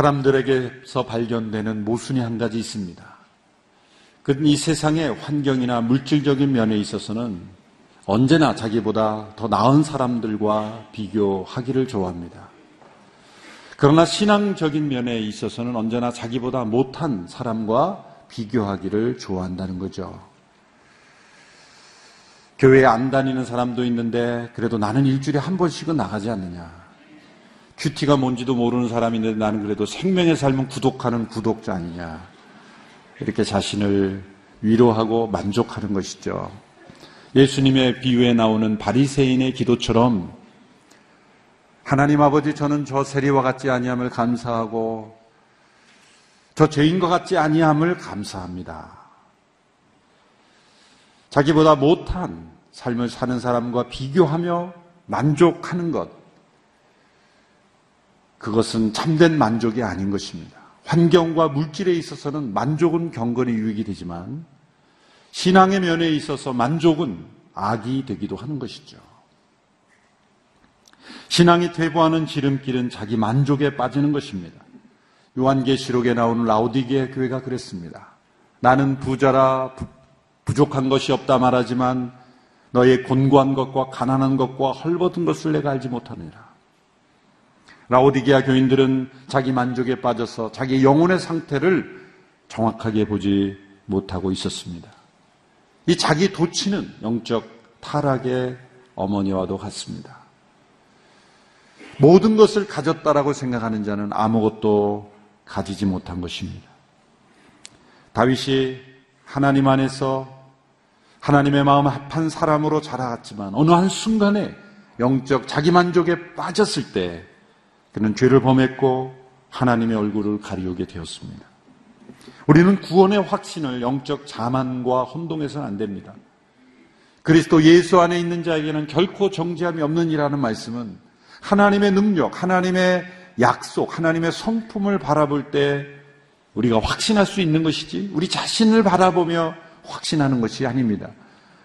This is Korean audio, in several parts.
사람들에게서 발견되는 모순이 한 가지 있습니다. 그는 이 세상의 환경이나 물질적인 면에 있어서는 언제나 자기보다 더 나은 사람들과 비교하기를 좋아합니다. 그러나 신앙적인 면에 있어서는 언제나 자기보다 못한 사람과 비교하기를 좋아한다는 거죠. 교회에 안 다니는 사람도 있는데 그래도 나는 일주일에 한 번씩은 나가지 않느냐. 큐티가 뭔지도 모르는 사람인데 나는 그래도 생명의 삶은 구독하는 구독자 아니냐. 이렇게 자신을 위로하고 만족하는 것이죠. 예수님의 비유에 나오는 바리새인의 기도처럼 하나님 아버지 저는 저 세리와 같지 아니함을 감사하고 저 죄인과 같지 아니함을 감사합니다. 자기보다 못한 삶을 사는 사람과 비교하며 만족하는 것. 그것은 참된 만족이 아닌 것입니다. 환경과 물질에 있어서는 만족은 경건의 유익이 되지만 신앙의 면에 있어서 만족은 악이 되기도 하는 것이죠. 신앙이 퇴보하는 지름길은 자기 만족에 빠지는 것입니다. 요한계시록에 나오는 라우디게 교회가 그랬습니다. 나는 부자라 부족한 것이 없다 말하지만 너의 곤고한 것과 가난한 것과 헐벗은 것을 내가 알지 못하느니라. 라오디게아 교인들은 자기 만족에 빠져서 자기 영혼의 상태를 정확하게 보지 못하고 있었습니다. 이 자기 도치는 영적 타락의 어머니와도 같습니다. 모든 것을 가졌다라고 생각하는 자는 아무것도 가지지 못한 것입니다. 다윗이 하나님 안에서 하나님의 마음 합한 사람으로 자라갔지만 어느 한 순간에 영적 자기 만족에 빠졌을 때 그는 죄를 범했고 하나님의 얼굴을 가리우게 되었습니다. 우리는 구원의 확신을 영적 자만과 혼동해서는 안 됩니다. 그리스도 예수 안에 있는 자에게는 결코 정지함이 없는 이라는 말씀은 하나님의 능력, 하나님의 약속, 하나님의 성품을 바라볼 때 우리가 확신할 수 있는 것이지 우리 자신을 바라보며 확신하는 것이 아닙니다.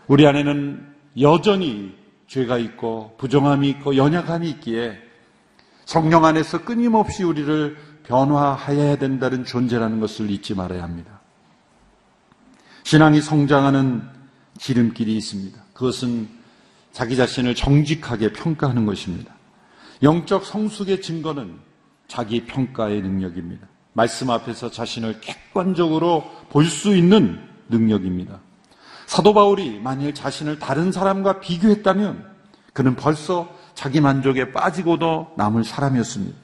우리 안에는 여전히 죄가 있고 부정함이 있고 연약함이 있기에 성령 안에서 끊임없이 우리를 변화해야 된다는 존재라는 것을 잊지 말아야 합니다. 신앙이 성장하는 지름길이 있습니다. 그것은 자기 자신을 정직하게 평가하는 것입니다. 영적 성숙의 증거는 자기 평가의 능력입니다. 말씀 앞에서 자신을 객관적으로 볼 수 있는 능력입니다. 사도 바울이 만일 자신을 다른 사람과 비교했다면 그는 벌써 자기 만족에 빠지고도 남을 사람이었습니다.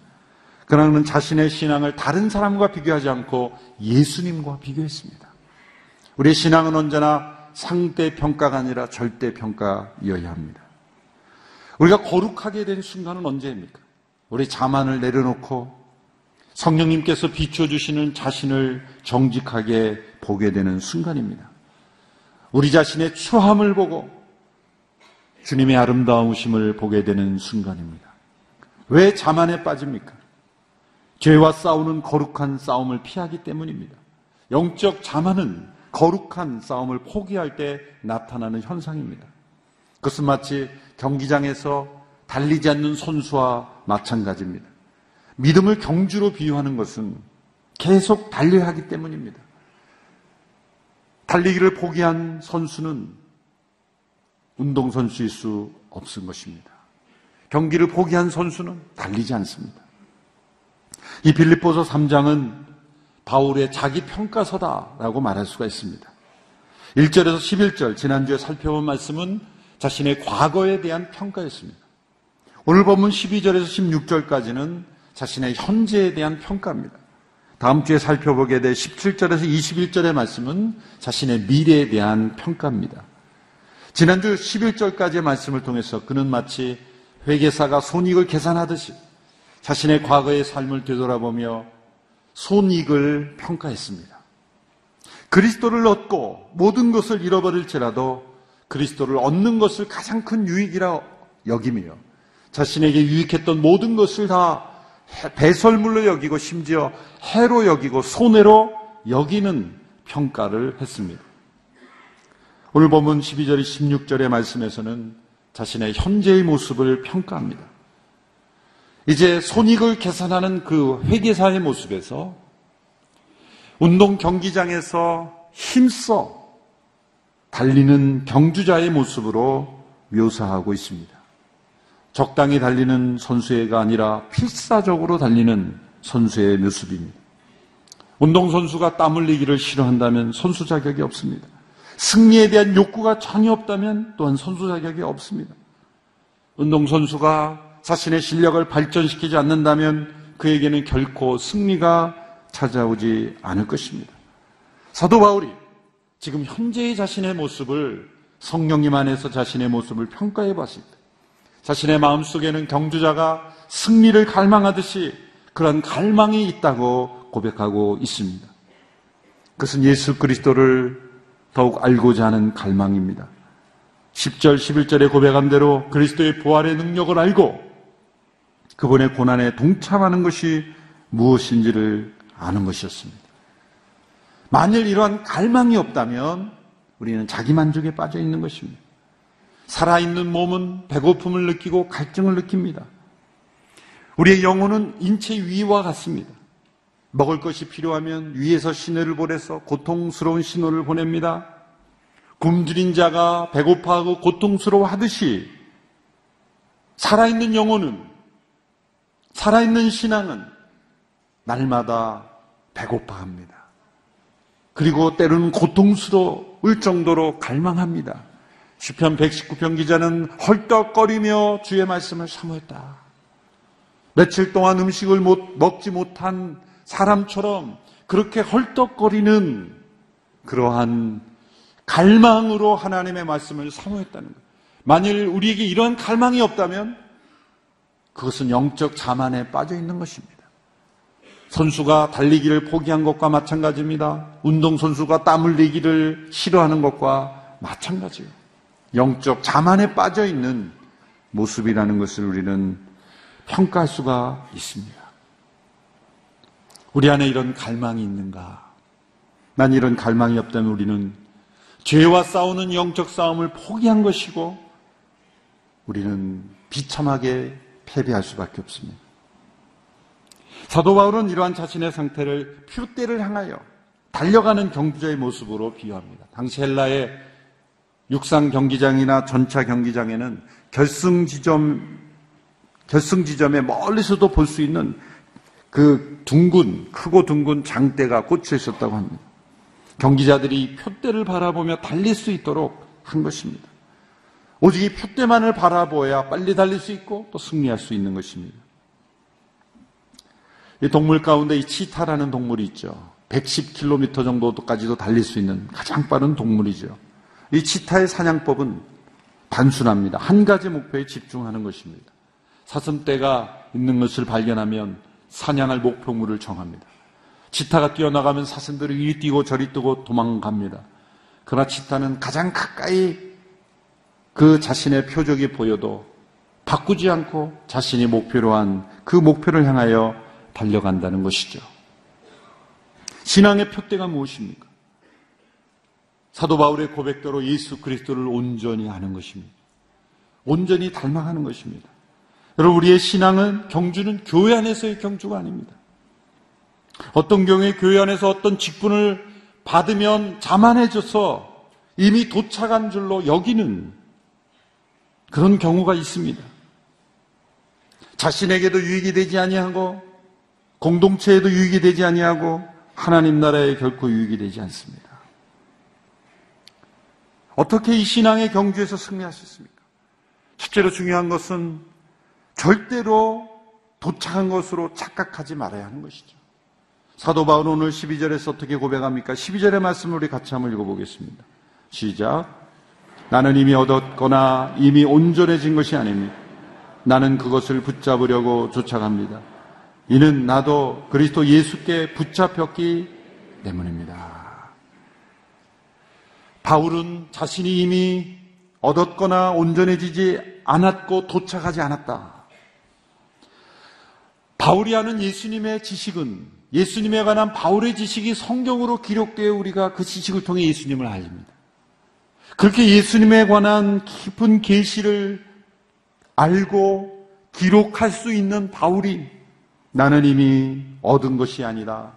그러나 그는 자신의 신앙을 다른 사람과 비교하지 않고 예수님과 비교했습니다. 우리의 신앙은 언제나 상대 평가가 아니라 절대 평가여야 합니다. 우리가 거룩하게 된 순간은 언제입니까? 우리 자만을 내려놓고 성령님께서 비춰주시는 자신을 정직하게 보게 되는 순간입니다. 우리 자신의 추함을 보고 주님의 아름다우심을 보게 되는 순간입니다. 왜 자만에 빠집니까? 죄와 싸우는 거룩한 싸움을 피하기 때문입니다. 영적 자만은 거룩한 싸움을 포기할 때 나타나는 현상입니다. 그것은 마치 경기장에서 달리지 않는 선수와 마찬가지입니다. 믿음을 경주로 비유하는 것은 계속 달려야 하기 때문입니다. 달리기를 포기한 선수는 운동선수일 수 없은 것입니다. 경기를 포기한 선수는 달리지 않습니다. 이 빌립보서 3장은 바울의 자기 평가서다라고 말할 수가 있습니다. 1절에서 11절 지난주에 살펴본 말씀은 자신의 과거에 대한 평가였습니다. 오늘 본문 12절에서 16절까지는 자신의 현재에 대한 평가입니다. 다음 주에 살펴보게 될 17절에서 21절의 말씀은 자신의 미래에 대한 평가입니다. 지난주 11절까지의 말씀을 통해서 그는 마치 회계사가 손익을 계산하듯이 자신의 과거의 삶을 되돌아보며 손익을 평가했습니다. 그리스도를 얻고 모든 것을 잃어버릴지라도 그리스도를 얻는 것을 가장 큰 유익이라 여기며 자신에게 유익했던 모든 것을 다 배설물로 여기고 심지어 해로 여기고 손해로 여기는 평가를 했습니다. 오늘 본문 12절, 16절의 말씀에서는 자신의 현재의 모습을 평가합니다. 이제 손익을 계산하는 그 회계사의 모습에서 운동 경기장에서 힘써 달리는 경주자의 모습으로 묘사하고 있습니다. 적당히 달리는 선수회가 아니라 필사적으로 달리는 선수의 모습입니다. 운동선수가 땀 흘리기를 싫어한다면 선수 자격이 없습니다. 승리에 대한 욕구가 전혀 없다면 또한 선수 자격이 없습니다. 운동선수가 자신의 실력을 발전시키지 않는다면 그에게는 결코 승리가 찾아오지 않을 것입니다. 사도 바울이 지금 현재의 자신의 모습을 성령님 안에서 자신의 모습을 평가해 때 자신의 마음속에는 경주자가 승리를 갈망하듯이 그런 갈망이 있다고 고백하고 있습니다. 그것은 예수 그리스도를 더욱 알고자 하는 갈망입니다. 10절, 11절에 고백한 대로 그리스도의 부활의 능력을 알고 그분의 고난에 동참하는 것이 무엇인지를 아는 것이었습니다. 만일 이러한 갈망이 없다면 우리는 자기 만족에 빠져 있는 것입니다. 살아있는 몸은 배고픔을 느끼고 갈증을 느낍니다. 우리의 영혼은 인체 위와 같습니다. 먹을 것이 필요하면 위에서 신호를 보내서 고통스러운 신호를 보냅니다. 굶주린 자가 배고파하고 고통스러워 하듯이 살아있는 영혼은 살아있는 신앙은 날마다 배고파합니다. 그리고 때로는 고통스러울 정도로 갈망합니다. 시편 119편 기자는 헐떡거리며 주의 말씀을 사모했다. 며칠 동안 음식을 못, 먹지 못한 사람처럼 그렇게 헐떡거리는 그러한 갈망으로 하나님의 말씀을 사모했다는 것. 만일 우리에게 이런 갈망이 없다면 그것은 영적 자만에 빠져 있는 것입니다. 선수가 달리기를 포기한 것과 마찬가지입니다. 운동선수가 땀 흘리기를 싫어하는 것과 마찬가지예요. 영적 자만에 빠져 있는 모습이라는 것을 우리는 평가할 수가 있습니다. 우리 안에 이런 갈망이 있는가? 난 이런 갈망이 없다면 우리는 죄와 싸우는 영적 싸움을 포기한 것이고 우리는 비참하게 패배할 수밖에 없습니다. 사도 바울은 이러한 자신의 상태를 표대를 향하여 달려가는 경주자의 모습으로 비유합니다. 당시 헬라의 육상 경기장이나 전차 경기장에는 결승 지점 결승 지점에 멀리서도 볼 수 있는 그 둥근 크고 둥근 장대가 꽂혀 있었다고 합니다. 경기자들이 표대를 바라보며 달릴 수 있도록 한 것입니다. 오직 이 표대만을 바라보아야 빨리 달릴 수 있고 또 승리할 수 있는 것입니다. 이 동물 가운데 이 치타라는 동물이 있죠. 110km 정도까지도 달릴 수 있는 가장 빠른 동물이죠. 이 치타의 사냥법은 단순합니다. 한 가지 목표에 집중하는 것입니다. 사슴떼가 있는 것을 발견하면 사냥할 목표물을 정합니다. 치타가 뛰어나가면 사슴들이 이리 뛰고 저리 뛰고 도망갑니다. 그러나 치타는 가장 가까이 그 자신의 표적이 보여도 바꾸지 않고 자신이 목표로 한 그 목표를 향하여 달려간다는 것이죠. 신앙의 표대가 무엇입니까? 사도 바울의 고백대로 예수 그리스도를 온전히 아는 것입니다. 온전히 닮아가는 것입니다. 여러분, 우리의 신앙은 경주는 교회 안에서의 경주가 아닙니다. 어떤 경우에 교회 안에서 어떤 직분을 받으면 자만해져서 이미 도착한 줄로 여기는 그런 경우가 있습니다. 자신에게도 유익이 되지 아니하고 공동체에도 유익이 되지 아니하고 하나님 나라에 결코 유익이 되지 않습니다. 어떻게 이 신앙의 경주에서 승리할 수 있습니까? 첫째로 중요한 것은 절대로 도착한 것으로 착각하지 말아야 하는 것이죠. 사도 바울은 오늘 12절에서 어떻게 고백합니까? 12절의 말씀을 우리 같이 한번 읽어보겠습니다. 시작. 나는 이미 얻었거나 이미 온전해진 것이 아닙니다. 나는 그것을 붙잡으려고 쫓아갑니다. 이는 나도 그리스도 예수께 붙잡혔기 때문입니다. 바울은 자신이 이미 얻었거나 온전해지지 않았고 도착하지 않았다. 바울이 하는 예수님의 지식은 예수님에 관한 바울의 지식이 성경으로 기록되어 우리가 그 지식을 통해 예수님을 알립니다. 그렇게 예수님에 관한 깊은 계시를 알고 기록할 수 있는 바울이 나는 이미 얻은 것이 아니라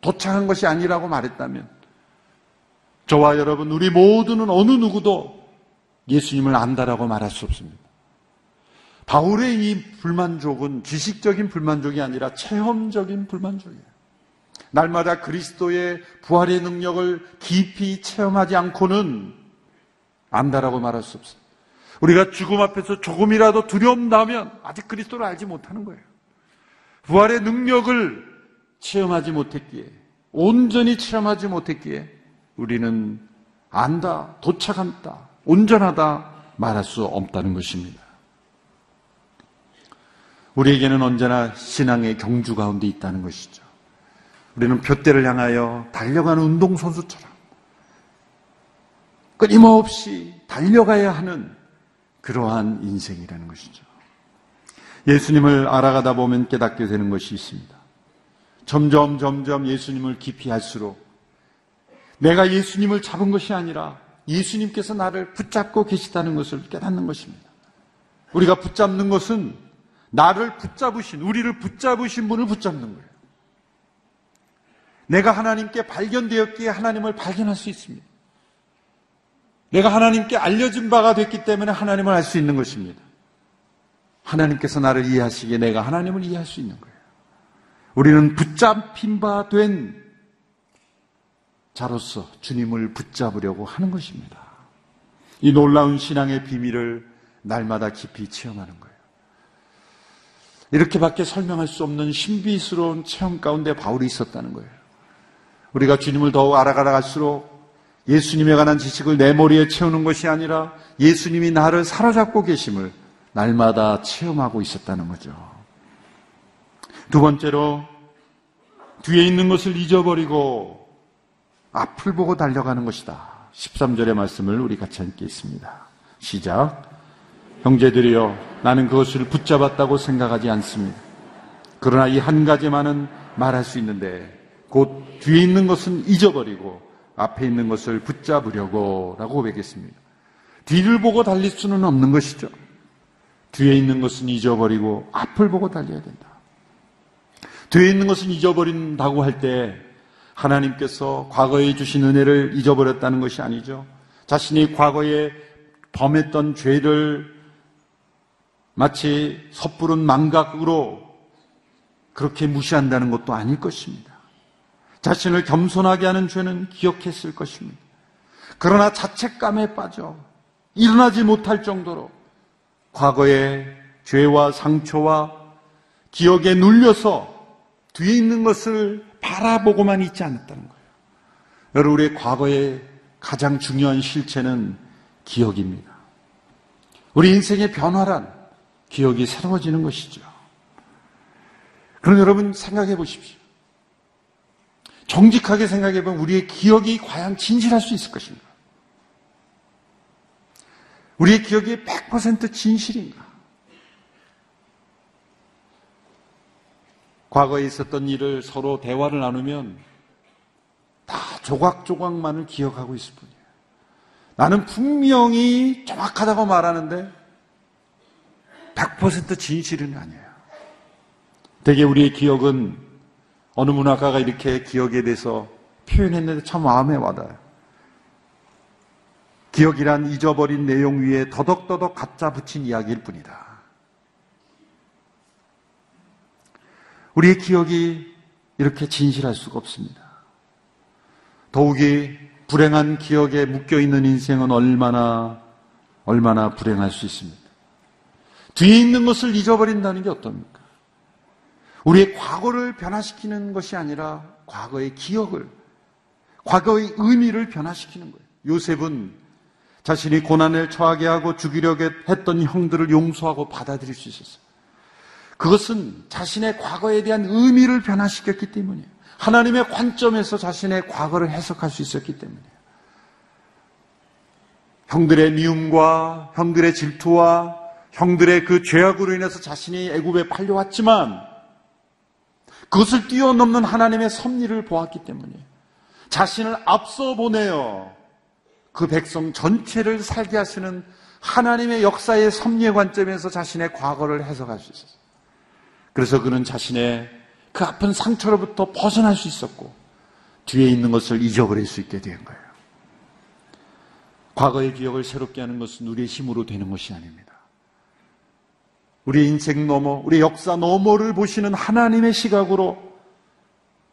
도착한 것이 아니라고 말했다면 저와 여러분 우리 모두는 어느 누구도 예수님을 안다라고 말할 수 없습니다. 바울의 이 불만족은 지식적인 불만족이 아니라 체험적인 불만족이에요. 날마다 그리스도의 부활의 능력을 깊이 체험하지 않고는 안다라고 말할 수 없어요. 우리가 죽음 앞에서 조금이라도 두려움 나면 아직 그리스도를 알지 못하는 거예요. 부활의 능력을 체험하지 못했기에, 온전히 체험하지 못했기에, 우리는 안다, 도착한다, 온전하다 말할 수 없다는 것입니다. 우리에게는 언제나 신앙의 경주 가운데 있다는 것이죠. 우리는 표대를 향하여 달려가는 운동선수처럼 끊임없이 달려가야 하는 그러한 인생이라는 것이죠. 예수님을 알아가다 보면 깨닫게 되는 것이 있습니다. 점점 점점 예수님을 깊이 할수록 내가 예수님을 잡은 것이 아니라 예수님께서 나를 붙잡고 계시다는 것을 깨닫는 것입니다. 우리가 붙잡는 것은 나를 붙잡으신, 우리를 붙잡으신 분을 붙잡는 거예요. 내가 하나님께 발견되었기에 하나님을 발견할 수 있습니다. 내가 하나님께 알려진 바가 됐기 때문에 하나님을 알 수 있는 것입니다. 하나님께서 나를 이해하시기에 내가 하나님을 이해할 수 있는 거예요. 우리는 붙잡힌 바 된 자로서 주님을 붙잡으려고 하는 것입니다. 이 놀라운 신앙의 비밀을 날마다 깊이 체험하는 거예요. 이렇게밖에 설명할 수 없는 신비스러운 체험 가운데 바울이 있었다는 거예요. 우리가 주님을 더욱 알아가갈수록 예수님에 관한 지식을 내 머리에 채우는 것이 아니라 예수님이 나를 사로잡고 계심을 날마다 체험하고 있었다는 거죠. 두 번째로 뒤에 있는 것을 잊어버리고 앞을 보고 달려가는 것이다. 13절의 말씀을 우리 같이 함께 있습니다. 시작. 형제들이여 나는 그것을 붙잡았다고 생각하지 않습니다. 그러나 이 한 가지만은 말할 수 있는데 곧 뒤에 있는 것은 잊어버리고 앞에 있는 것을 붙잡으려고 라고 고백했습니다. 뒤를 보고 달릴 수는 없는 것이죠. 뒤에 있는 것은 잊어버리고 앞을 보고 달려야 된다. 뒤에 있는 것은 잊어버린다고 할 때 하나님께서 과거에 주신 은혜를 잊어버렸다는 것이 아니죠. 자신이 과거에 범했던 죄를 마치 섣부른 망각으로 그렇게 무시한다는 것도 아닐 것입니다. 자신을 겸손하게 하는 죄는 기억했을 것입니다. 그러나 자책감에 빠져 일어나지 못할 정도로 과거의 죄와 상처와 기억에 눌려서 뒤에 있는 것을 바라보고만 있지 않았다는 거예요. 여러분, 우리의 과거의 가장 중요한 실체는 기억입니다. 우리 인생의 변화란 기억이 새로워지는 것이죠. 그럼 여러분 생각해 보십시오. 정직하게 생각해 보면 우리의 기억이 과연 진실할 수 있을 것인가? 우리의 기억이 100% 진실인가? 과거에 있었던 일을 서로 대화를 나누면 다 조각조각만을 기억하고 있을 뿐이에요. 나는 분명히 정확하다고 말하는데 100% 진실은 아니에요. 대개 우리의 기억은 어느 문학가가 이렇게 기억에 대해서 표현했는데 참 마음에 와닿아요. 기억이란 잊어버린 내용 위에 더덕더덕 갖다 붙인 이야기일 뿐이다. 우리의 기억이 이렇게 진실할 수가 없습니다. 더욱이 불행한 기억에 묶여 있는 인생은 얼마나 얼마나 불행할 수 있습니다. 뒤에 있는 것을 잊어버린다는 게 어떻습니까? 우리의 과거를 변화시키는 것이 아니라 과거의 기억을, 과거의 의미를 변화시키는 거예요. 요셉은 자신이 고난을 처하게 하고 죽이려고 했던 형들을 용서하고 받아들일 수 있었어요. 그것은 자신의 과거에 대한 의미를 변화시켰기 때문이에요. 하나님의 관점에서 자신의 과거를 해석할 수 있었기 때문이에요. 형들의 미움과 형들의 질투와 형들의 그 죄악으로 인해서 자신이 애굽에 팔려왔지만 그것을 뛰어넘는 하나님의 섭리를 보았기 때문에 자신을 앞서 보내어 그 백성 전체를 살게 하시는 하나님의 역사의 섭리의 관점에서 자신의 과거를 해석할 수 있었어요. 그래서 그는 자신의 그 아픈 상처로부터 벗어날 수 있었고 뒤에 있는 것을 잊어버릴 수 있게 된 거예요. 과거의 기억을 새롭게 하는 것은 우리의 힘으로 되는 것이 아닙니다. 우리 인생 너머, 우리 역사 너머를 보시는 하나님의 시각으로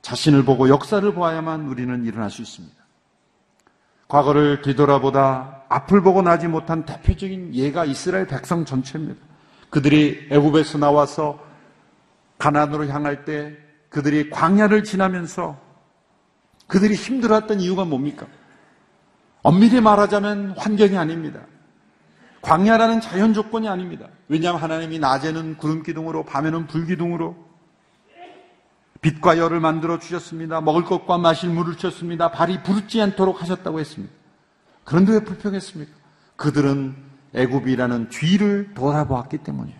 자신을 보고 역사를 보아야만 우리는 일어날 수 있습니다. 과거를 뒤돌아보다 앞을 보고 나지 못한 대표적인 예가 이스라엘 백성 전체입니다. 그들이 애굽에서 나와서 가난으로 향할 때 그들이 광야를 지나면서 그들이 힘들었던 이유가 뭡니까? 엄밀히 말하자면 환경이 아닙니다. 광야라는 자연 조건이 아닙니다. 왜냐하면 하나님이 낮에는 구름 기둥으로 밤에는 불 기둥으로 빛과 열을 만들어 주셨습니다. 먹을 것과 마실 물을 주셨습니다. 발이 부르지 않도록 하셨다고 했습니다. 그런데 왜 불평했습니까? 그들은 애굽이라는 뒤를 돌아보았기 때문이에요.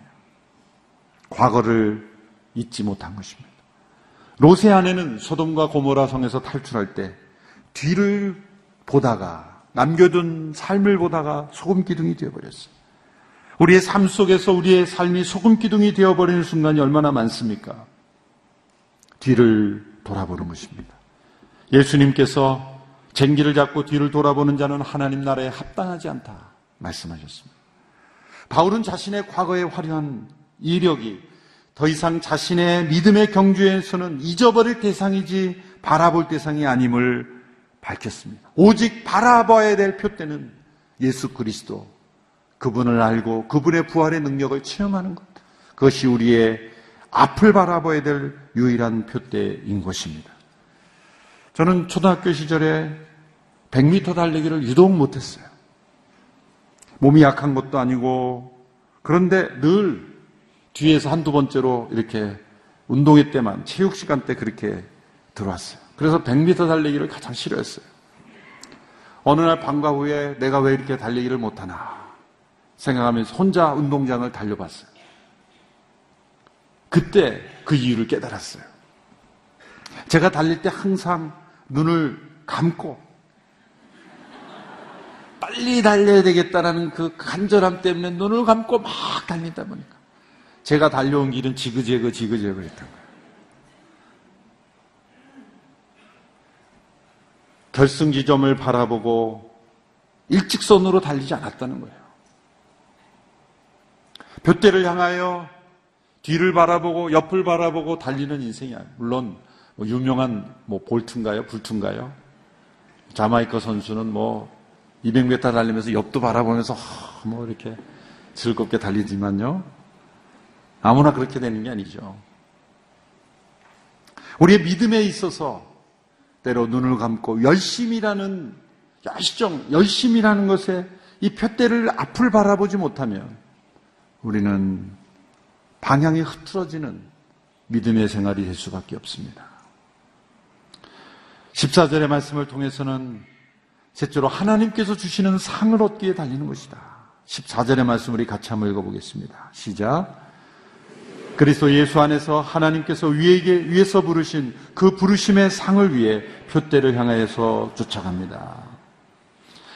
과거를 잊지 못한 것입니다. 로세 아내는 소돔과 고모라 성에서 탈출할 때 뒤를 보다가 남겨둔 삶을 보다가 소금 기둥이 되어버렸어요. 우리의 삶 속에서 우리의 삶이 소금 기둥이 되어버리는 순간이 얼마나 많습니까? 뒤를 돌아보는 것입니다. 예수님께서 쟁기를 잡고 뒤를 돌아보는 자는 하나님 나라에 합당하지 않다 말씀하셨습니다. 바울은 자신의 과거의 화려한 이력이 더 이상 자신의 믿음의 경주에서는 잊어버릴 대상이지 바라볼 대상이 아님을 밝혔습니다. 오직 바라봐야 될 표대는 예수 그리스도 그분을 알고 그분의 부활의 능력을 체험하는 것. 그것이 우리의 앞을 바라봐야 될 유일한 표대인 것입니다. 저는 초등학교 시절에 100m 달리기를 유독 못했어요. 몸이 약한 것도 아니고, 그런데 늘 뒤에서 한두 번째로 이렇게 운동회 때만, 체육 시간 때 그렇게 들어왔어요. 그래서 100m 달리기를 가장 싫어했어요. 어느 날 방과 후에 내가 왜 이렇게 달리기를 못하나 생각하면서 혼자 운동장을 달려봤어요. 그때 그 이유를 깨달았어요. 제가 달릴 때 항상 눈을 감고 빨리 달려야 되겠다라는 그 간절함 때문에 눈을 감고 막 달리다 보니까 제가 달려온 길은 지그재그 지그재그 했던 거예요. 결승 지점을 바라보고 일직선으로 달리지 않았다는 거예요. 둯대를 향하여 뒤를 바라보고 옆을 바라보고 달리는 인생이야. 물론 뭐 유명한 뭐 볼트인가요? 불트인가요? 자마이카 선수는 뭐 200m 달리면서 옆도 바라보면서 뭐 이렇게 즐겁게 달리지만요. 아무나 그렇게 되는 게 아니죠. 우리의 믿음에 있어서 때로 눈을 감고 열심이라는 열정, 열심이라는 것에 이 표대를 앞을 바라보지 못하면 우리는 방향이 흐트러지는 믿음의 생활이 될 수밖에 없습니다. 14절의 말씀을 통해서는 셋째로 하나님께서 주시는 상을 얻기에 달리는 것이다. 14절의 말씀 우리 같이 한번 읽어보겠습니다. 시작. 그리스도 예수 안에서 하나님께서 위에게 위에서 부르신 그 부르심의 상을 위해 표대를 향하여서 쫓아갑니다.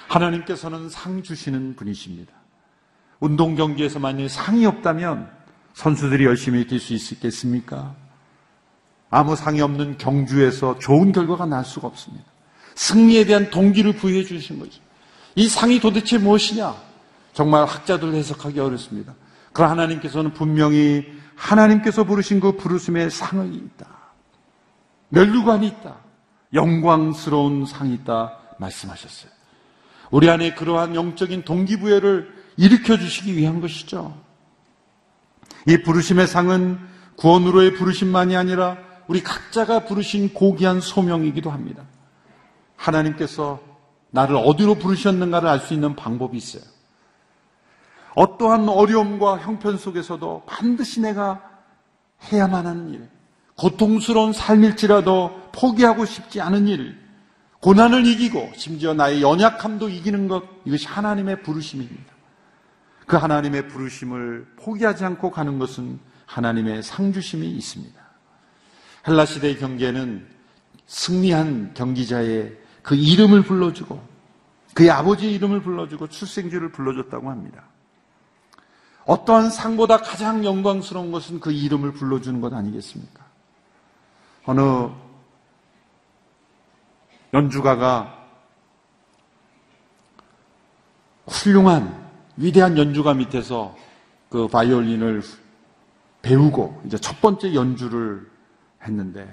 하나님께서는 상 주시는 분이십니다. 운동 경기에서 만약 상이 없다면 선수들이 열심히 뛸 수 있겠습니까? 아무 상이 없는 경주에서 좋은 결과가 날 수가 없습니다. 승리에 대한 동기를 부여해 주신 거죠. 이 상이 도대체 무엇이냐? 정말 학자들 해석하기 어렵습니다. 그러나 하나님께서는 분명히 하나님께서 부르신 그 부르심의 상이 있다. 멸류관이 있다. 영광스러운 상이 있다. 말씀하셨어요. 우리 안에 그러한 영적인 동기부여를 일으켜 주시기 위한 것이죠. 이 부르심의 상은 구원으로의 부르심만이 아니라 우리 각자가 부르신 고귀한 소명이기도 합니다. 하나님께서 나를 어디로 부르셨는가를 알 수 있는 방법이 있어요. 어떠한 어려움과 형편 속에서도 반드시 내가 해야만 하는 일, 고통스러운 삶일지라도 포기하고 싶지 않은 일, 고난을 이기고 심지어 나의 연약함도 이기는 것, 이것이 하나님의 부르심입니다. 그 하나님의 부르심을 포기하지 않고 가는 것은 하나님의 상주심이 있습니다. 헬라 시대의 경계는 승리한 경기자의 그 이름을 불러주고 그의 아버지의 이름을 불러주고 출생지를 불러줬다고 합니다. 어떠한 상보다 가장 영광스러운 것은 그 이름을 불러주는 것 아니겠습니까? 어느 연주가가 훌륭한 위대한 연주가 밑에서 그 바이올린을 배우고 이제 첫 번째 연주를 했는데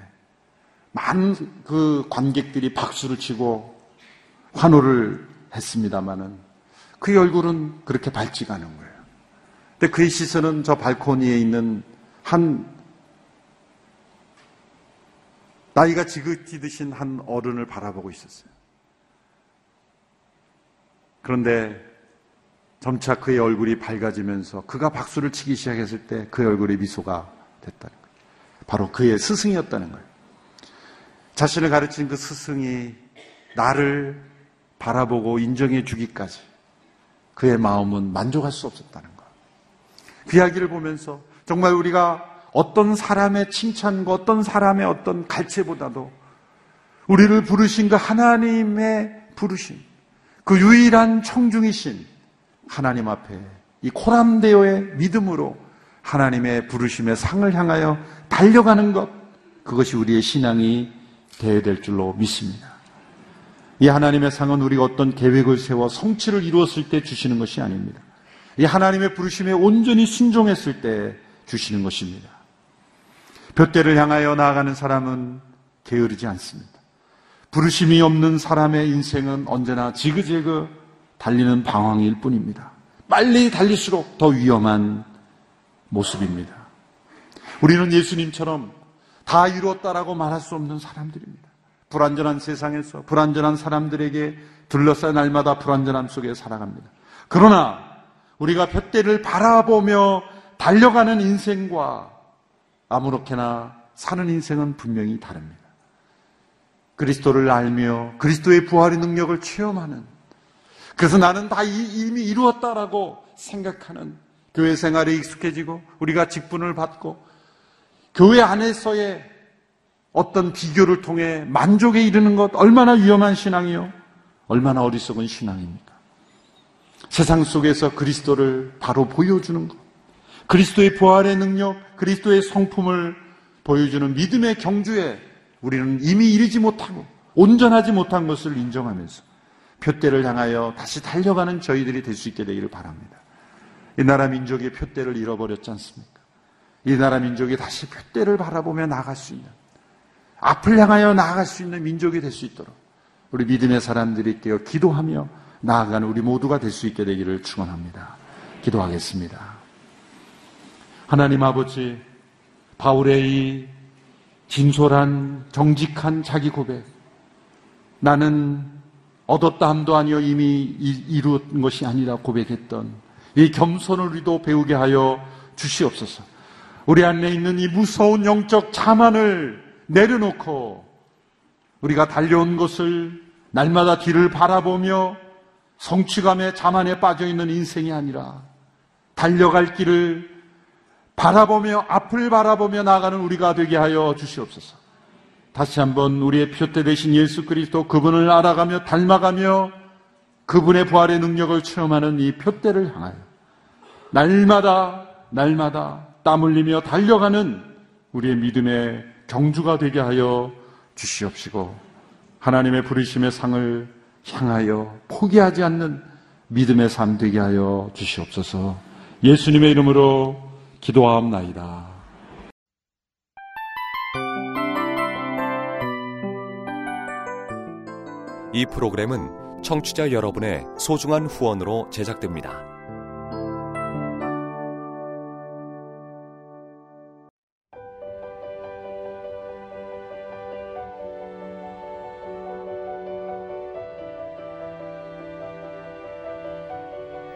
많은 그 관객들이 박수를 치고 환호를 했습니다마는 그의 얼굴은 그렇게 밝지가 않은 거예요. 근데 그의 시선은 저 발코니에 있는 한 나이가 지긋이 드신 한 어른을 바라보고 있었어요. 그런데 점차 그의 얼굴이 밝아지면서 그가 박수를 치기 시작했을 때 그의 얼굴에 미소가 됐다는 거예요. 바로 그의 스승이었다는 거예요. 자신을 가르친 그 스승이 나를 바라보고 인정해 주기까지 그의 마음은 만족할 수 없었다는 거예요. 그 이야기를 보면서 정말 우리가 어떤 사람의 칭찬과 어떤 사람의 어떤 갈채보다도 우리를 부르신 그 하나님의 부르심, 그 유일한 청중이신 하나님 앞에 이 코람데오의 믿음으로 하나님의 부르심의 상을 향하여 달려가는 것, 그것이 우리의 신앙이 되어야 될 줄로 믿습니다. 이 하나님의 상은 우리가 어떤 계획을 세워 성취를 이루었을 때 주시는 것이 아닙니다. 이 하나님의 부르심에 온전히 순종했을 때 주시는 것입니다. 둯대를 향하여 나아가는 사람은 게으르지 않습니다. 부르심이 없는 사람의 인생은 언제나 지그재그 달리는 방황일 뿐입니다. 빨리 달릴수록 더 위험한 모습입니다. 우리는 예수님처럼 다 이루었다라고 말할 수 없는 사람들입니다. 불완전한 세상에서 불완전한 사람들에게 둘러싸여 날마다 불완전함 속에 살아갑니다. 그러나 우리가 볕대를 바라보며 달려가는 인생과 아무렇게나 사는 인생은 분명히 다릅니다. 그리스도를 알며 그리스도의 부활의 능력을 체험하는 그래서 나는 다 이미 이루었다라고 생각하는 교회 생활에 익숙해지고 우리가 직분을 받고 교회 안에서의 어떤 비교를 통해 만족에 이르는 것 얼마나 위험한 신앙이요? 얼마나 어리석은 신앙입니까? 세상 속에서 그리스도를 바로 보여주는 것. 그리스도의 부활의 능력, 그리스도의 성품을 보여주는 믿음의 경주에 우리는 이미 이르지 못하고 온전하지 못한 것을 인정하면서 표대를 향하여 다시 달려가는 저희들이 될 수 있게 되기를 바랍니다. 이 나라 민족의 표대를 잃어버렸지 않습니까? 이 나라 민족이 다시 표대를 바라보며 나아갈 수 있는 앞을 향하여 나아갈 수 있는 민족이 될 수 있도록 우리 믿음의 사람들이 깨어 기도하며 나아가는 우리 모두가 될 수 있게 되기를 축원합니다. 기도하겠습니다. 하나님 아버지 바울의 이 진솔한 정직한 자기 고백 나는 얻었다 함도 아니요 이미 이루은 것이 아니라 고백했던 이 겸손을 우리도 배우게 하여 주시옵소서. 우리 안에 있는 이 무서운 영적 자만을 내려놓고 우리가 달려온 것을 날마다 뒤를 바라보며 성취감에 자만에 빠져 있는 인생이 아니라 달려갈 길을 바라보며 앞을 바라보며 나가는 우리가 되게 하여 주시옵소서. 다시 한번 우리의 표대 되신 예수 그리스도 그분을 알아가며 닮아가며 그분의 부활의 능력을 체험하는 이 표대를 향하여 날마다 날마다 땀 흘리며 달려가는 우리의 믿음의 경주가 되게 하여 주시옵시고 하나님의 부르심의 상을 향하여 포기하지 않는 믿음의 삶 되게 하여 주시옵소서 예수님의 이름으로 기도하옵나이다. 이 프로그램은 청취자 여러분의 소중한 후원으로 제작됩니다.